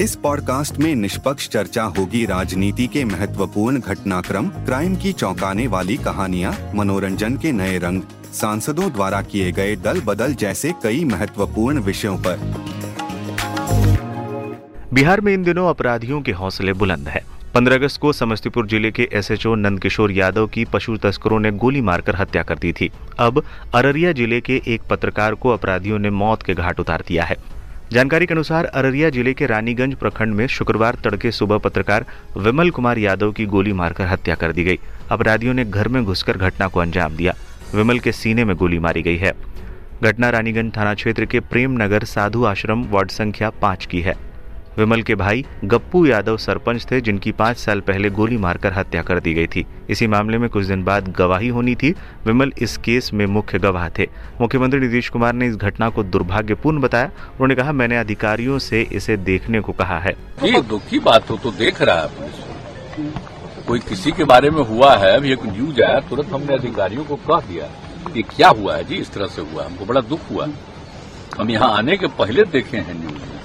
इस पॉडकास्ट में निष्पक्ष चर्चा होगी राजनीति के महत्वपूर्ण घटनाक्रम, क्राइम की चौंकाने वाली कहानियाँ, मनोरंजन के नए रंग, सांसदों द्वारा किए गए दल बदल जैसे कई महत्वपूर्ण विषयों पर। बिहार में इन दिनों अपराधियों के हौसले बुलंद है। पंद्रह अगस्त को समस्तीपुर ज़िले के एसएचओ नंदकिशोर यादव की पशु तस्करों ने गोली मारकर हत्या कर दी थी। अब अररिया ज़िले के एक पत्रकार को अपराधियों ने मौत के घाट उतार दिया है। जानकारी के अनुसार अररिया ज़िले के रानीगंज प्रखंड में शुक्रवार तड़के सुबह पत्रकार विमल कुमार यादव की गोली मारकर हत्या कर दी गई। अपराधियों ने घर में घुसकर घटना को अंजाम दिया। विमल के सीने में गोली मारी गई है। घटना रानीगंज थाना क्षेत्र के प्रेम नगर साधु आश्रम वार्ड संख्या पाँच की है। विमल के भाई गप्पू यादव सरपंच थे, जिनकी पाँच साल पहले गोली मारकर हत्या कर दी गई थी। इसी मामले में कुछ दिन बाद गवाही होनी थी। विमल इस केस में मुख्य गवाह थे। मुख्यमंत्री नीतीश कुमार ने इस घटना को दुर्भाग्यपूर्ण बताया। उन्होंने कहा, मैंने अधिकारियों से इसे देखने को कहा है। ये दुख की बात हो तो देख रहा है कोई किसी के बारे में हुआ है, अभी एक न्यूज़ आया, तुरंत हमने अधिकारियों को कह दिया कि क्या हुआ है। जी, इस तरह से हुआ हमको बड़ा दुख हुआ। हम यहाँ आने के पहले देखे हैं न्यूज़।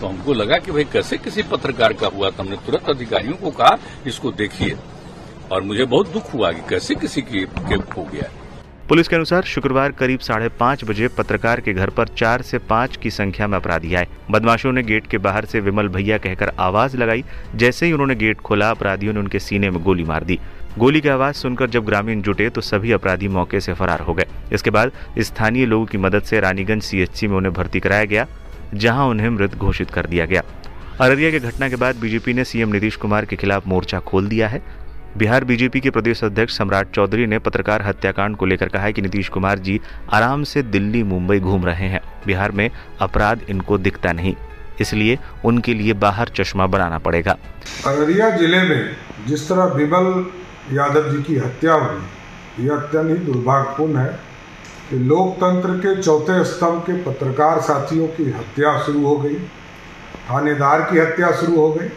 तो हमको लगा कि भाई कैसे किसी पत्रकार का हुआ? तो हमने तुरंत अधिकारियों को कहा, इसको देखिए। और मुझे बहुत दुख हुआ कि कैसे किसी की हो गया। पुलिस के अनुसार शुक्रवार करीब साढ़े पाँच बजे पत्रकार के घर पर चार से पाँच की संख्या में अपराधी आए। बदमाशों ने गेट के बाहर से विमल भैया कहकर आवाज़ लगाई। जैसे ही उन्होंने गेट खोला, अपराधियों ने उनके सीने में गोली मार दी। गोली की आवाज़ सुनकर जब ग्रामीण जुटे तो सभी अपराधी मौके से फरार हो गए। इसके बाद स्थानीय लोगों की मदद से रानीगंज सीएचसी में उन्हें भर्ती कराया गया। जहाँ उन्हें मृत घोषित कर दिया गया। अररिया की घटना के बाद बीजेपी ने सीएम नीतीश कुमार के खिलाफ मोर्चा खोल दिया है। बिहार बीजेपी के प्रदेश अध्यक्ष सम्राट चौधरी ने पत्रकार हत्याकांड को लेकर कहा है कि नीतीश कुमार जी आराम से दिल्ली, मुंबई घूम रहे हैं। बिहार में अपराध इनको दिखता नहीं, इसलिए उनके लिए बाहर चश्मा बनाना पड़ेगा। अररिया ज़िले में जिस तरह बिमल यादव जी की हत्या हुई यह अत्यंत ही दुर्भाग्यपूर्ण है। कि लोकतंत्र के चौथे स्तंभ के पत्रकार साथियों की हत्या शुरू हो गई, थानेदार की हत्या शुरू हो गई।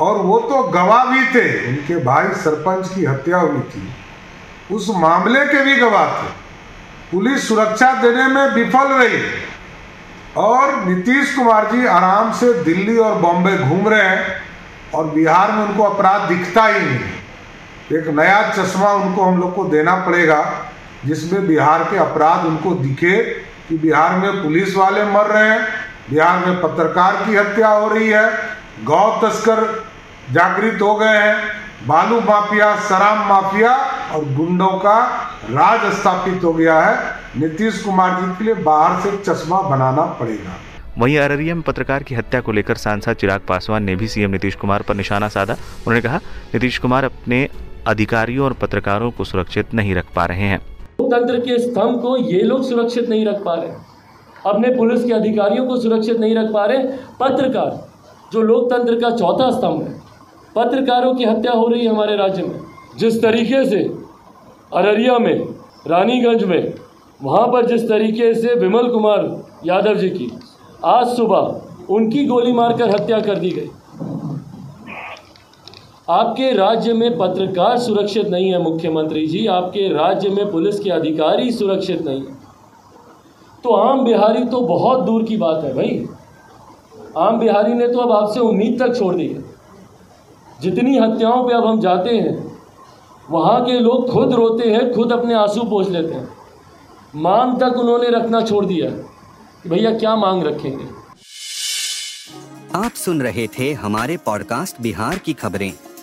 और वो तो गवाह भी थे, उनके भाई सरपंच की हत्या हुई थी। उस मामले के भी गवाह थे। पुलिस सुरक्षा देने में विफल रही। और नीतीश कुमार जी आराम से दिल्ली और बॉम्बे घूम रहे हैं और बिहार में उनको अपराध दिखता ही नहीं। एक नया चश्मा उनको हम लोग को देना पड़ेगा। जिसमें बिहार के अपराध उनको दिखे कि बिहार में पुलिस वाले मर रहे हैं, बिहार में पत्रकार की हत्या हो रही है गौ तस्कर जागृत हो गए हैं, बालू माफिया, शराब माफिया और गुंडों का राज स्थापित हो गया है। नीतीश कुमार जी के लिए बाहर से चश्मा बनाना पड़ेगा। वहीं अररिया में पत्रकार की हत्या को लेकर सांसद चिराग पासवान ने भी सीएम नीतीश कुमार पर निशाना साधा। उन्होंने कहा, नीतीश कुमार अपने अधिकारियों और पत्रकारों को सुरक्षित नहीं रख पा रहे हैं। लोकतंत्र के स्तंभ को ये लोग सुरक्षित नहीं रख पा रहे। अपने पुलिस के अधिकारियों को सुरक्षित नहीं रख पा रहे। पत्रकार, जो लोकतंत्र का चौथा स्तंभ है, पत्रकारों की हत्या हो रही है हमारे राज्य में। जिस तरीके से अररिया में, रानीगंज में, वहाँ पर जिस तरीके से विमल कुमार यादव जी की आज सुबह उनकी गोली मारकर हत्या कर दी गई। आपके राज्य में पत्रकार सुरक्षित नहीं है, मुख्यमंत्री जी। आपके राज्य में पुलिस के अधिकारी सुरक्षित नहीं है। तो आम बिहारी तो बहुत दूर की बात है भाई। आम बिहारी ने तो अब आपसे उम्मीद तक छोड़ दी है। जितनी हत्याओं पे अब हम जाते हैं, वहाँ के लोग खुद रोते हैं, खुद अपने आँसू पोछ लेते हैं। मांग तक उन्होंने रखना छोड़ दिया भैया क्या मांग रखेंगे? आप सुन रहे थे हमारे पॉडकास्ट बिहार की खबरें।